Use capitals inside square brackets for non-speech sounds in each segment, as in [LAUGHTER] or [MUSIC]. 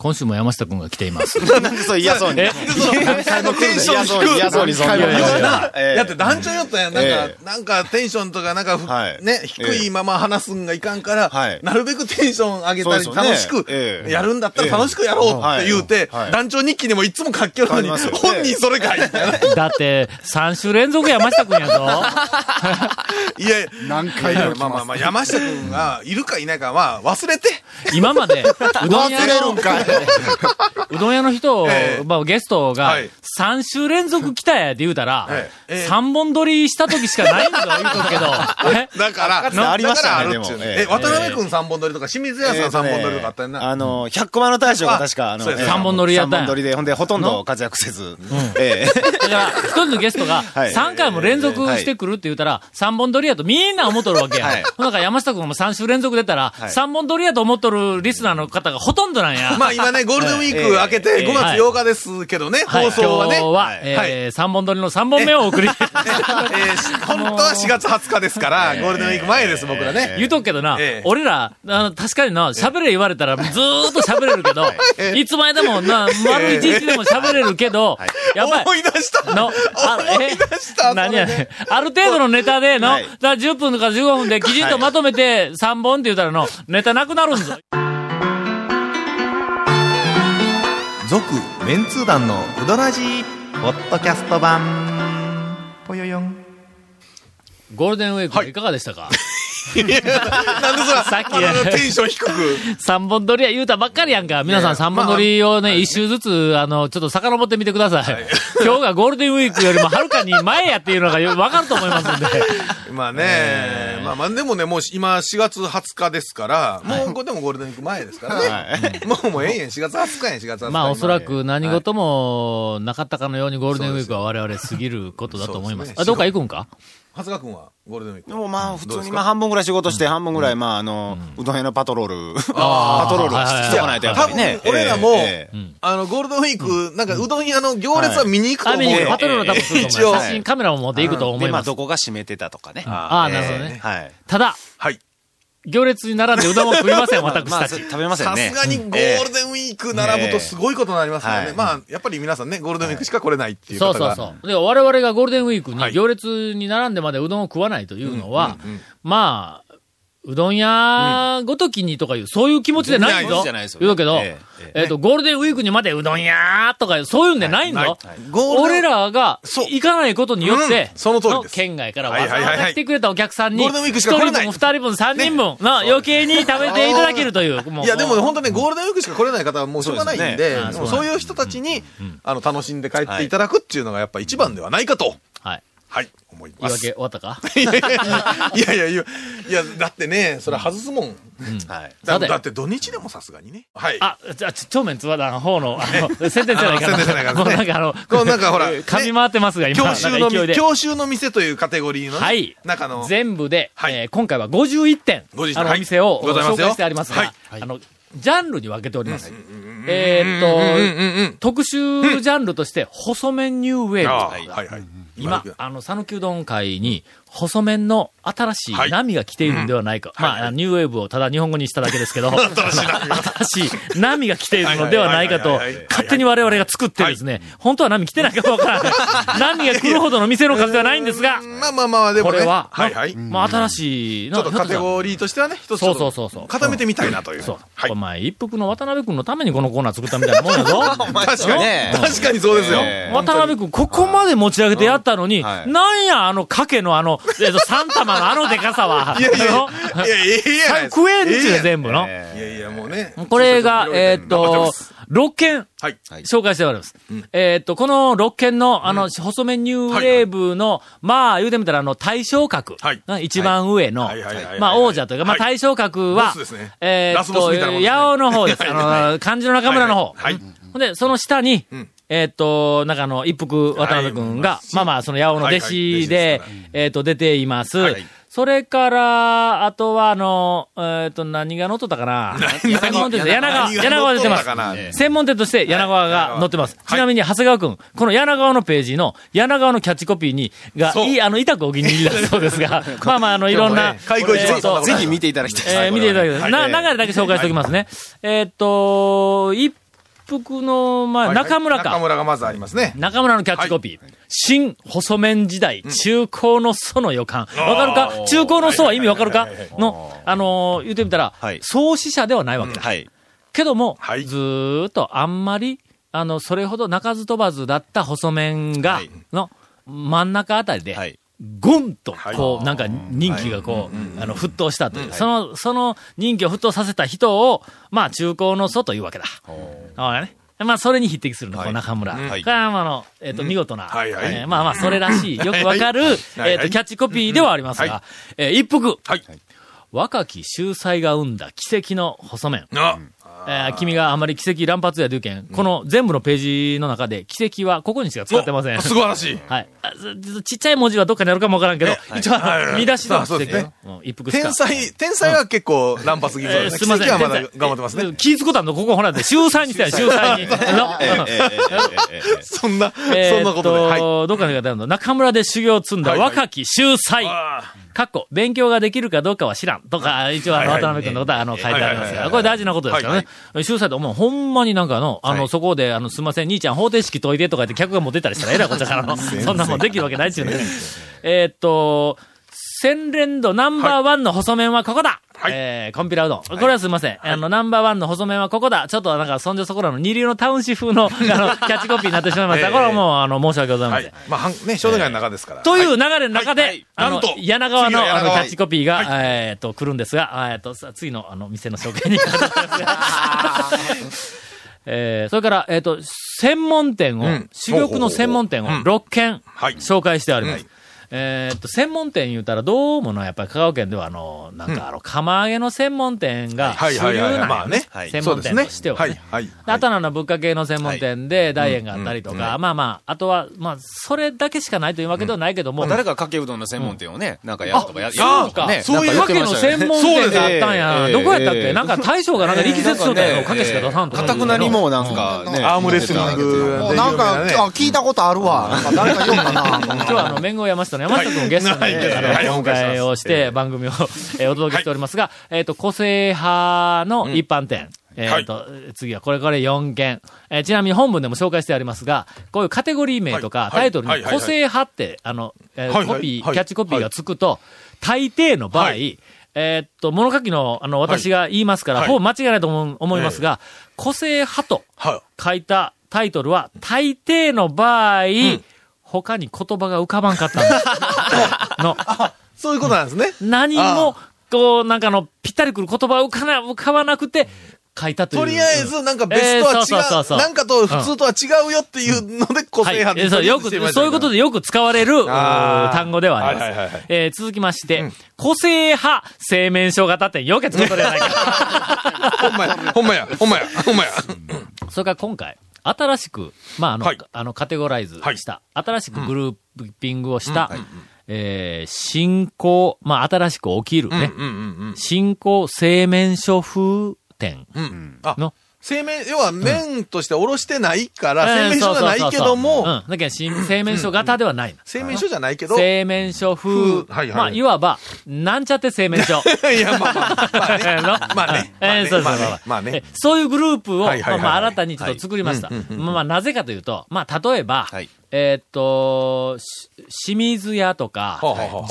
今週も山下くんが来ています。[LAUGHS] なんでそう嫌そうに。えテンション低い。嫌そうに、そんな。いやいやいなやええだって団長やったんやん。なんか、えなんかテンションとか、なんかふ、はいね、低いまま話すんがいかんから、はいなるべくテンション上げたり、そうですよね楽しくええやるんだったら楽しくやろうって言うて、はいはい団長日記に。もいつも書きよるのに、書きますよね本人それかい。だって3週連続山下くんやぞいやいや、何回もいやまあまあまあ、山下くんがいるかいないかは忘れて。今までうどん屋忘れるのんかい。[LAUGHS] うどん屋の人、ええ。まあ、ゲストがはい。3週連続来たやって言うたら、ええ。3本撮りした時しかないんだよ、言うとくけど。え [LAUGHS] だから、ありましたねだからあるっちゅうでも。えええ、渡辺くん3本撮りとか、清水屋さん3本撮りとかあったよな。あの、100コマの大将が確か、あの、そうですええ三本撮りやったんや。三本撮りで、ほんで、ほとんど活躍せず。ええ。[LAUGHS] だから、一人のゲストが [LAUGHS] はい3回も連続してくるって言ったら、3本撮りやとみんな思っとるわけや。はいだから山下君も3週連続出たら、はい3本撮りやと思っとるリスナーの方がほとんどなんや。まあ今ね、ゴールデンウィーク明けてええ5月8日ですけどね、放送はね。今日は、はいえー3本撮りの3本目をお送り。えーし本当は4月20日ですから、ゴールデンウィーク前です、僕らね。言うとくけどな、ええ俺ら、あの、確かにな、喋れ言われたらずーっと喋れるけど、[LAUGHS] いつまででもな、丸一日でも喋れるけど、やばい。思い出した。思い出した何やねんある程度のネタでの、はいだから10分とか15分できちんとまとめて [LAUGHS] 3本って言ったらの、ネタなくなるんぞ。続、メンツー団のうどらじポッドキャスト版。ぽよよん。ゴールデンウィークはいかがでしたか、なんでそら、さっきテンション低く。?3 本撮りや言うたばっかりやんか。皆さんいや3本撮りをね、一周ずつ、あの、ちょっと遡ってみてください。[LAUGHS] 今日がゴールデンウィークよりもはるかに前やっていうのがよわかると思いますんで。[LAUGHS] まあね、まあまあでもね、もう今4月20日ですから、もうこれでもゴールデンウィーク前ですからね。[LAUGHS] もうもうええやん、4月20日やん、4月20日。まあおそらく何事もなかったかのようにゴールデンウィークは我々過ぎることだと思います。あ、どっか行くんか？長谷川君はゴールデンウィーク。でもまあ、普通にまあ、半分ぐらい仕事して、半分ぐらい、まあ、あの、うどん屋のパトロール、あー [LAUGHS] パトロールはしておかないと、やっぱりね。俺らもあの、ゴールデンウィーク、なんかうどん屋の行列は見に行くとあ、思うよ。パトロールの多分すると一応思う。写真カメラも持っていくと思います。どこが閉めてたとかね。ああ、なるほどね。はい。ただ、はい。行列に並んでうどんも食いません、[LAUGHS] 私まあ、たち。食べませんさね。すがにゴールデンウィーク並ぶとすごいことになりますからね。ええまあ、やっぱり皆さんね、ゴールデンウィークしか来れないっていうそう。そうそう。で、我々がゴールデンウィークはいに行列に並んでまでうどんを食わないというのは、まあ、うどん屋ごときにとかいう、そういう気持ちでないぞ。じゃないですよ。ね言うけど、えええっと、ゴールデンウィークにまでうどん屋とか、そういうんでないんぞ。俺らが行かないことによってうん、その通り県外からわざわざ来てくれたお客さんに、一人分、二人分、三人分の余計に食べていただけるという。いや、でもね、本当ね、ゴールデンウィークしか来れない方はもうしょうがないんで、そういう人たちに、あの、楽しんで帰っていただくっていうのがやっぱ一番ではないかと、はい。はい、思い言います。訳終わったか？い [LAUGHS] やいやいや、いやだってね、それ外すもん。はい。ださて。だって土日でもさすがにね。はい。あ、じゃあ、ち超面つわだの方の、あの、宣伝じゃないかな。あ宣伝じゃないかなも [LAUGHS] うなんかあの、こうなんかほら、[LAUGHS] 噛み回ってますが、今、教習のか勢いで。教習の店というカテゴリーのね、はい。中の、全部で、はい。えー今回は51点、51あの、はいお店を紹ございますよ。介してありますが、はい。あの、ジャンルに分けております。えーっと、特集ジャンルとして、細麺ニューウェーブ。ああはいはいはい。今、あの、讃岐うどん会に、細麺の新しいはい波が来ているんではないか。はいまあ、ニューウェーブをただ日本語にしただけですけど、[LAUGHS] 新しい波が来ているのではないかとはいはいはいはいはい、勝手に我々が作ってですね、本当は波来てないかもわからない。[LAUGHS] 波が来るほどの店の数ではないんですが、まあまあまあ、でもね。これは、はいはい。ちまあ、新しい、ょっとカテーゴリーとしてはね、一つちそうそうそうそう。固めてみたいなという。そう。はいお。前、一服の渡辺君のためにこのコーナー作ったみたいなもんやぞ。[LAUGHS] 確かに、ね確かにそうですよ。ええ渡辺君、ここまで持ち上げてやったのに、はいなんや、あの、賭けのあの、えっと、三玉のあのでかさは。いやいやいやいや、食えんちゅう、全部の。えいやいや、もうね。これが、えーっとす、6件、はい。紹介しております。えーっと、この6件の、あの、細麺ニューウェーブの、まあ、言うてみたら、あの、対象格。はいが一番上のまあ、王者というか、まあ、はい対象格はボスですね、えーっと、八尾の方です。あはいの、漢字の中村の方。ほんで、その下にん、えーっと、なんかあの、一服渡辺君が、まあまあ、その八尾の弟子はいはいえーっと、出ています。はい。それから、あとは、あの、えっ、と、何が乗っとったかな？専門店で柳川、柳川出てます。専門店として柳川が載ってます。ちなみに、長谷川くん、この柳川のページの、柳川のキャッチコピーに、が、いい、あの、痛くお気に入りだそうですが、[LAUGHS] まあまあ、あの、いろんな、開口えーとぜひ見ていただきたい。えー見ていただけはい。な、流れだけ紹介しておきますね。えーっと、一服の前、中村中か。村がまずありますね。中村のキャッチコピー。新細麺時代、中高の祖の予感。わかるか？中高の祖は意味わかるか？の、あのー言ってみたらはい、創始者ではないわけだ。はい。けども、はいずーっとあんまり、あの、それほど鳴かず飛ばずだった細麺が、はいの、真ん中あたりで、はい。ゴンと、はい。こう、なんか人気がこう、あの、沸騰したという、その、その人気を沸騰させた人を、まあ、中高の祖というわけだ。あね。まあ、それに匹敵するの、この中村。はい。まああの、えっ、と、見事な、はいはい。えーまあまあ、それらしい、よくわかる、はい。えっ、と、キャッチコピーではありますが、はえー一服、はい。若き秀才が生んだ奇跡の細麺。あ、えー君があまり奇跡乱発やというけん、この全部のページの中で奇跡はここにしか使ってません。素晴らしい。はい。ちっちゃい文字はどっかにあるかもわからんけど、一応、見出しのそうですねうん一服天。才、天才は結構乱発気味ですすいません。奇跡はまだ頑張ってますね。気ぃつくたんの、ここほらで、週3にしたら週3に。の [LAUGHS] そんな、そんなことどっかに書いてあるの？中村で修行を積んだ若き秀才。あかっこ、勉強ができるかどうかは知らん。とか、一応あの、渡辺君のことは、あの、書いてありますから。これ大事なことですからね。秀才と、もうほんまになんかあの、あの、はいそこで、あの、すいません、兄ちゃん方程式解いてとか言って客が持ってったりしたら、えらいことだからの、[LAUGHS] そんなもんできるわけないですよね。えーっと、洗練度ナンバーワンの細麺はここだ、はい。えー、コンピラうどん。これはすいません。あの、ナンバーワンの細麺はここだ。ちょっとなんか、そんじょそこらの二流のタウン誌風の、あの、キャッチコピーになってしまいました。ええこれはもう、あの、申し訳ございません。はい。まあ、ね、商店街の中ですから。というは流れの中で、はい。はいあの柳川のあのキャッチコピーが、はい。えーっと、来るんですが、えーっと、さ次のあの、店の紹介に行かせてください [LAUGHS] えーそれから、えーっと、専門店を、うん。の専門店をほうほうほう6軒はい。紹介してあります。うんえーっと、専門店言うたら、どうもの、やっぱり香川県では、あの、なんか、あの、釜揚げの専門店がはい主流はいはいはい。なんよねまあね。はい専門店としてはね。はい。はい。あとはあの、物価系の専門店で大円があったりとうんか、まあまあ、あとは、まあ、それだけしかないというわけではないけども、誰かかけうどんの専門店をね、なんかやるとかや、そうか。ねそういうわけの専門店があったんや。どこやったっけ？ええなんか大将がなんか力説しとったやろ。かけしか出さんとか。かたくなにもうなんかね。アームレスリングなんか、聞いたことあるわ。なんか誰か言おうかな。今日はあの、面後山下の山下君をゲストにはい。ね、あはい。の、お迎えをして番組をえーお届けしておりますが、えっと、個性派の一般店。えっと、次はこれこれ4件。えーちなみに本文でも紹介してありますが、こういうカテゴリー名とかはい。タイトルに個性派って、あの、えコピー、はい。キャッチコピーがつくと、大抵の場合、はい。えーっと、物書きの、あの、私が言いますから、はい。ほぼ間違いないと思う思いますが、個性派とは書いたタイトルは、大抵の場合、ん他に言葉が浮かばんかったんです。の、い。そういうことなんですね。何も、こう、なんかあの、ぴったりくる言葉が浮かな、浮かばなくて、書いたという。とりあえず、なんかベストはえーそうそうそう違う。そうなんかと普通とは違うよっていうので、個性派はいえーそうよく、そういうことで。でよく使われる、単語ではあります。はいはいはいはいえー続きまして、個性派製麺所型店、よけつことではないか。[LAUGHS] ほんまや、ほんまや、ほんまや、ほんまや。それから今回、新しく、まあ、あの、はい。あの、カテゴライズした、新しくグルーピングをした、えー新興、まあ、新しく起きるね、うんうんうん新興製麺所風店うん。あ、の、製麺、要は麺としておろしてないから、えー製麺所じゃないけども、うん。だけど、新製麺所型ではないの。製麺所じゃないけど、い製麺所風、風はいはいまあ、いわば、なんちゃって製麺所。[LAUGHS] や、まあまあ、まあね。の [LAUGHS] まあね。えーそうそうそうまあね。そういうグループを、まあ、新たにちょっと作りました。まあ、なぜかというと、まあ、例えば、はいえーっと、し清水屋とか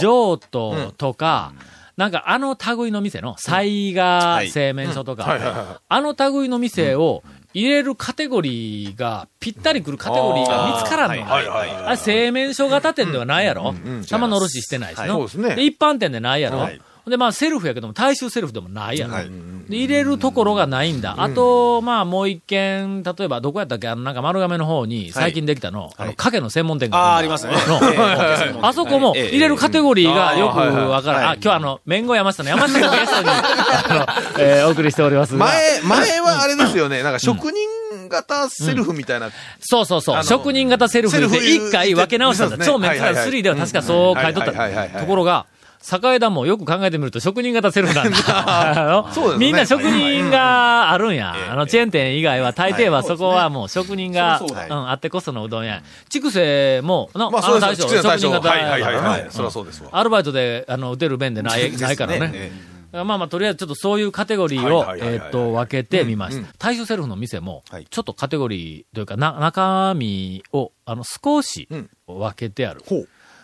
上都とか、なんかあの類の店の、西賀製麺所とか、あの類の店を入れるカテゴリーが、ぴったりくるカテゴリーが見つからんの。あれ、製麺所型店ではないやろ。玉の卸ししてないしはい。の。そうですね。一般店でないやろ。はいで、まあ、セルフやけども、大衆セルフでもないやろ。はいで入れるところがないんだ。あと、まあ、もう一軒、例えば、どこやったっけ？あの、なんか丸亀の方に最近できたの、あの、かけの専門店がああ、ありますね。の [LAUGHS] あそこも入れるカテゴリーがよくわかる。あ、今日あの、麺後山下の山下のゲストに、[LAUGHS] あの、えーお送りしておりますが。前、前はあれですよね、なんか職人型セルフみたいな。そうそうそう。あの職人型セルフで一回分け直したんだ。超メンツラル3では確かそう書いとっはいはいはいはいはいたところが、栄田もよく考えてみると職人型セルフなんだ。[LAUGHS] ねみんな職人があるんや。ええあの、チェーン店以外は大抵はそこはもう職人が、そうん、あってこそのうどん屋。筑西も、の、まあ、の。大将、職人型はいはいはい。そりゃそうですわ。アルバイトで、あの、打てる弁でない、[LAUGHS] ないからね。えまあまあ、とりあえずちょっとそういうカテゴリーをえーっと、分けてみましうんた。大衆セルフの店もはい、ちょっとカテゴリーというか、な、中身を、あの、少しうん分けてある。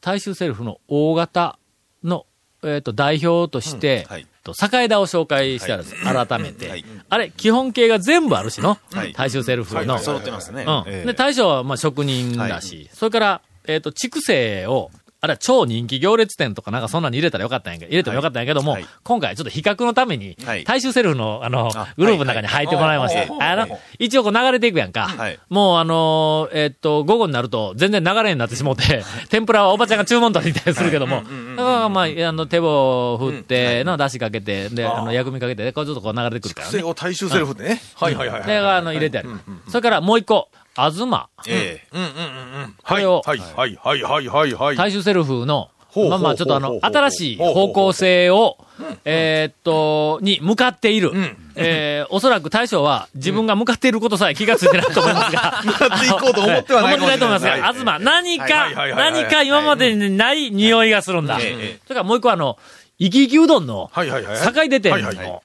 大衆セルフの大型の、えーっと、代表としてうんはい、と栄田を紹介してあるんです。改めて。はい。あれ、基本形が全部あるしのはい。大衆セルフの。はい。はい。揃ってますね。で、大将はまあ職人だし、それから、えっ、と、畜生を、あれは超人気行列店とかなんかそんなに入れたらよかったんやけど、入れてもよかったんやけども、はい。今回ちょっと比較のために、はい。大衆セルフの、あの、あグループの中に入ってもらいまして、あの、一応こう流れていくやんか。はい。もうあのーえっ、と、午後になると全然流れになってしもうて、[LAUGHS] 天ぷらはおばちゃんが注文取りに行ったりするけども、だからまあ、あの、手を振って、の、出汁かけて、で、あの、薬味かけて、こうちょっとこう流れてくるからね。大衆セルフでね。はいはいはいはい。で、あの、入れてある。それからもう一個、あずま。ええうんうんうんうん。これをはいはいはいはいはいはい。大衆セルフの、まあまあ、ちょっとあの新しい方向性を、えーっと、に向かっている。んえーおそらく大将は自分が向かっていることさえ気がついてないと思いますが。向かっていこうと思ってはない思ってないと思いますが、はい東、何か、はいはいはいはい何か今までにない匂いがするんだ。そええれからもう一個あの、生き生きうどんの、はいはいはい。境出店はいはいはいの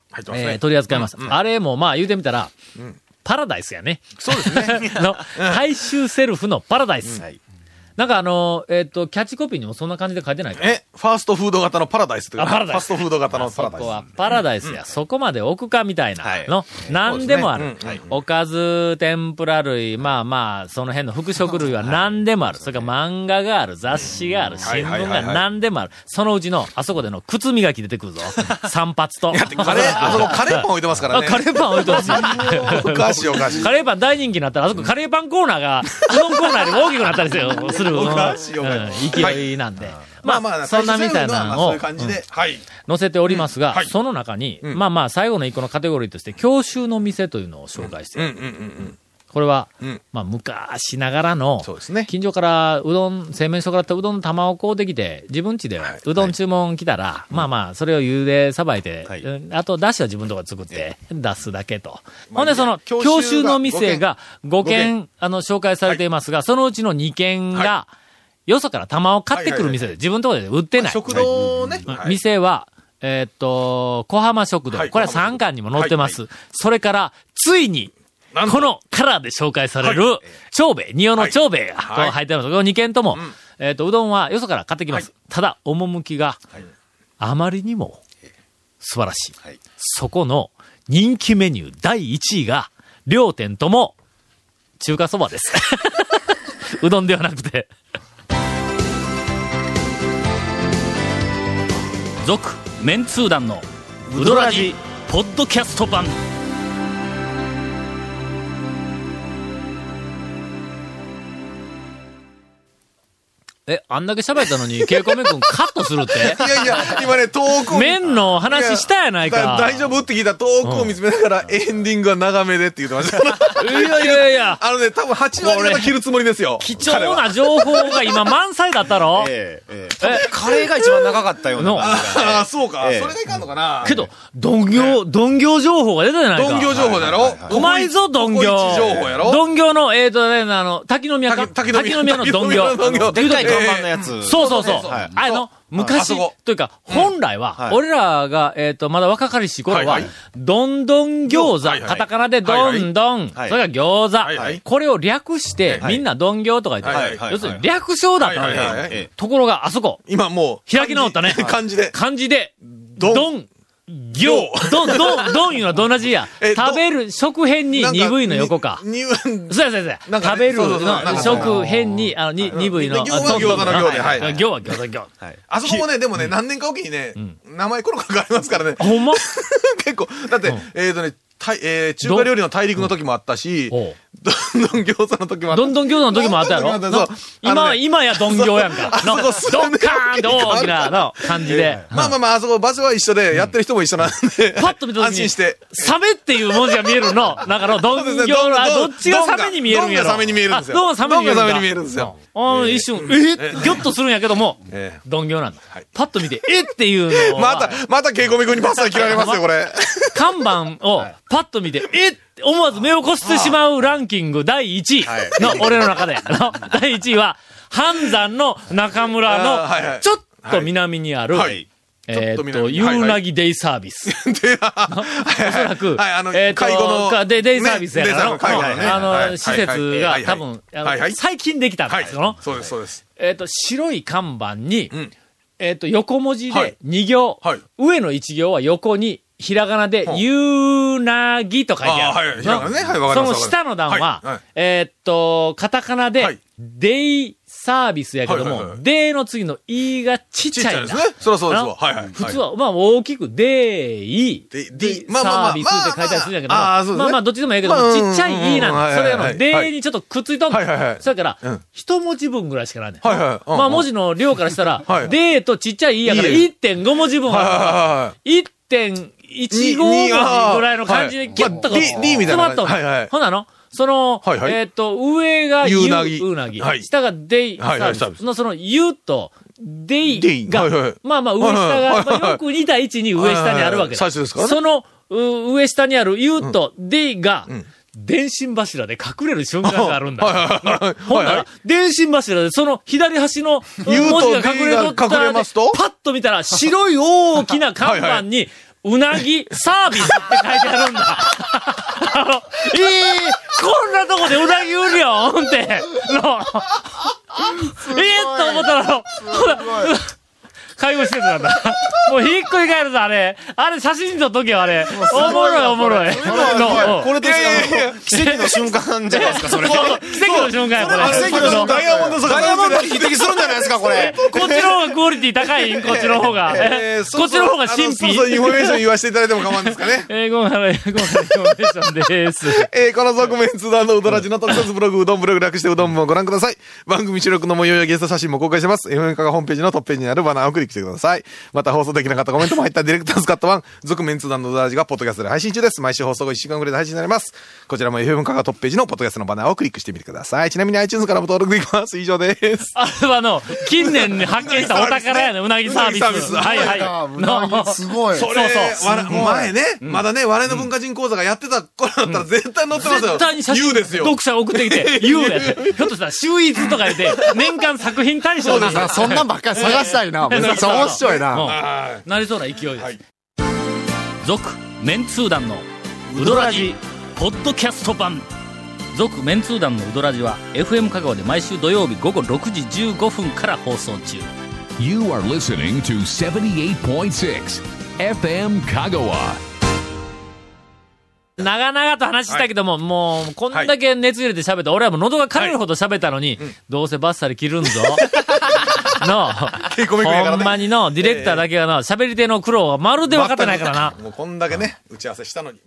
取り扱います。あれもまあ言うてみたら、パラダイスやね。そうですね。[LAUGHS] の、大衆セルフのパラダイス。はいなんかあの、えっ、と、キャッチコピーにもそんな感じで書いてないかえ、ファーストフード型のパラダイスというか、あパラダイスファストフード型のパラダイス。そこはパラダイスや、そこまで置くかみたいなはいの、何でもある。ねうんおかず、天ぷら類、まあまあ、その辺の副食類は何でもある。それから漫画がある、雑誌がある、新聞が何でもある。そのうちの、あそこでの靴磨き出てくるぞ。[LAUGHS] 散髪と。カレー、あそこカレーパン置いてますからあね。カレーパン置いてますよ。[LAUGHS] おかしいおかしい。カレーパン大人気になったら、あそこカレーパンコーナーが、うどんコーナーよりも大きくなったりするする。[LAUGHS] おかしいおかしいうん勢いなんで。まあまあ、そんなみたいなのを。載せておりますが、その中に、うんまあまあ、最後の一個のカテゴリーとして、教習の店というのを紹介して。これは、うん。まあ、昔ながらのそう、ですね。近所からうどん、製麺所からったうどんの玉を買うてきて、自分家ではい。うどん注文来たら、まあまあ、それを茹でさばいて、はい。うんあと、だしは自分のとこで作って、出すだけと。まあほんで、その、教習の店が5 5件、あの、紹介されていますが、そのうちの2件が、はよそから玉を買ってくる店で、自分のところで売ってない。食堂ね。店は、えーっと、小浜食堂。はいこれは3巻にも載ってます。それから、ついに、このカラーで紹介されるはい、長兵衛、仁王の長兵衛が、入ってます。この2件とも、んえーっと、うどんはよそから買ってきます。はただ、趣がはい、あまりにも素晴らしいそこの人気メニュー第1位が、両店とも、中華そばです。[LAUGHS] うどんではなくて。続、メンツー団の、ウドラジ、ポッドキャスト版。え、あんだけ喋ったのに、ケイコメ君カットするって？いやいや、今ね、遠くを見麺の話したやないか。だ大丈夫って聞いたら遠くを見つめながら、エンディングは長めでって言ってました。いやいやいや。あのね、多分8割方切るつもりですよ。貴重な情報が今満載だったろ？ええええカレーが一番長かったようなああ、そうか。ええそれがいかんのかな。けど、鈍行、鈍行情報が出たじゃないか。鈍行情報だろ？うまいぞ、鈍行。ここ一情報やろ？鈍行の、えーとね、あの、滝宮か滝の鈍行。滝宮の鈍行でっかい看板のやつ。そうそうそう。はい。あの、あ昔というか、本来は、はい。俺らが、えっ、と、まだ若かりし頃は、どんどん餃子、カタカナでどんどん、はいそれから餃子、これを略して、はいみんなどん行とか言って、要するに略称だったの。よ。ところが、あそこ、今もう。開き直ったね。漢字で。漢字で、どん。どん、行、どん、どん、どんいうのはどんな字や？食べる、食辺になん鈍いの横か。ににそうやそうやそうや。食べるの、か食辺に、あの、に、鈍いの。で行はあどんどん餃子の行ではい。行は行。はい。あそこもね、でもね、何年かおきにね、名前このかかりますからね。ほんま？[LAUGHS] 結構、だって、えっとね、たいえー中華料理の大陸の時もあったし、どんどん餃子の時もあった。どんどん餃子の時もあったやろ？今今やどん餃やんか。そこどんかーんって大きなの感じで。まあまあまあ、あそこ場所は一緒で、やってる人も一緒なんで、パッと見た時に、安心して。サメっていう文字が見えるの。なんかの、どん餃の、あどっちがサメに見えるんやろ？どんがサメに見えるんですよあどんがサメに見えるんだ。どんがサメに見えるんですようん一瞬、え？ギョッとするんやけども、えどん餃なんだはい。パッと見て、え？っていうのは [LAUGHS] また、またケイコミ君にパスタ切られますよ、これ。看板をパッと見て、えっ？て思わず目をこすってしまうランキング第1位の、俺の中で、の第1位は、半山の中村の、ちょっと南にある、はい。えっとゆはいうはい。なぎデイサービス。[LAUGHS] で、おおそらく、えーっとデイサービスやから。の、あの、はい施設がはい多分、最近できたんはいですよ。そうです、そうです。えーっと、白い看板に、ん。えーっと、横文字はい。で2行、はい。上の1行は横に、ひらがなで、ゆうなぎと書いてある。あはい、ねはい、その下の段は、え、っと、カタカナで、デイサービスやけども、デイ、の次のイがちっちゃいちっ。ちゃいですね。そそうですわ。はいはい。普通は、まあ大きく、デイ、デイ、サービスって書いたりするんやけど、まあ、まあまあどっちでもええけど、も、ちっちゃいイなんだ。それやの、デイにちょっとくっついとんだ。はいはいはい。それから、一文字分ぐらいしかないね。はいはい。まあ文字の量からしたら、デイとちっちゃいイやから1.5文字分ある。1.5 1号ぐらいの感じでキュッとこう、詰まっとはいはい。ほなの？その、はいはい、えっ、ー、と、上がゆうなぎ。うなぎ。はい、下がデイサー。はいはい、サービス。のその、ゆと、デイが、はいはい、まあまあ上下が、はいはい。まあ、よく似た位置に上下にあるわけです。はいはいはい、その、上下にあるゆと、デイが、うん。うん電信柱で隠れる瞬間があるんだ。ほんなら、電信柱でその左端の文字が隠れとったら、パッと見たら白い大きな看板にうなぎサービスって書いてあるんだ。あの、ええこんなとこでうなぎ売るよんって、の、ええと思ったら、ほら、介護施設なんだ。[LAUGHS] もうひっくり返るぞ、あれ。あれ、写真撮っとけよ、あれ。おもろい、おもろい。これとしてあの奇跡の瞬間じゃないですか、それ。奇跡の瞬間や、これ。奇跡のダイヤモンドダイヤモンドに匹敵するんじゃないですか、これ。こっちの方がクオリティ高いこっちの方が。えーこっちの方が神秘。そうそう、インフォメーション言わせていただいても構わんですかね。[LAUGHS] えー、ごめんなさい、ごめんなさい、インフォメーションです。[LAUGHS] えーこの側面通談のうどらじの特設ブログ、うどんブログ略してうどん部をご覧ください。番組収録の模様やゲスト写真も公開してます。FM カがホームページのトップページにあるバナーをクリックしてください。また放送できなかったコメントも入ったディレクターズカット版、続面通談のうどらじがポッドキャストで配信中です。毎週放送後1週間ぐらいで配信になります。こちらも FM カがトップページのポッドキャストのバナーをクリックしてみてください。ちなみに iTunes からも登録できます。以上です。あれはあの、近年に発見したお宝やね、[LAUGHS] うなぎサービス。うなぎサービスはいはい。うなぎすごい。それ、そうそうわら前ね、まだね、笑いの文化人講座がやってた頃だったら絶対載ってますよ。絶対に写真、言うですよ。読者送ってきて、[LAUGHS] 言うやで。ひょっとしたら、秀逸とか言って、年間作品大賞になんかそんなんばっかり探したいな。[LAUGHS] めっちゃ面白いな。うんなりそうな勢いです。続、メンツー団のウドラジ、ポッドキャスト版。続、メンツー団のウドラジは、FM 香川で毎週土曜日午後6時15分から放送中。You are listening to 78.6 FM Kagawa. 長々と話したけども、もう、こんだけ熱入れて喋って、俺はもう喉が枯れるほど喋ったのに、どうせバッサリ切るんぞ。の、[LAUGHS] ほんまにの、ディレクターだけがの、喋り手の苦労はまるで分かってないからな。もうこんだけね、打ち合わせしたのに。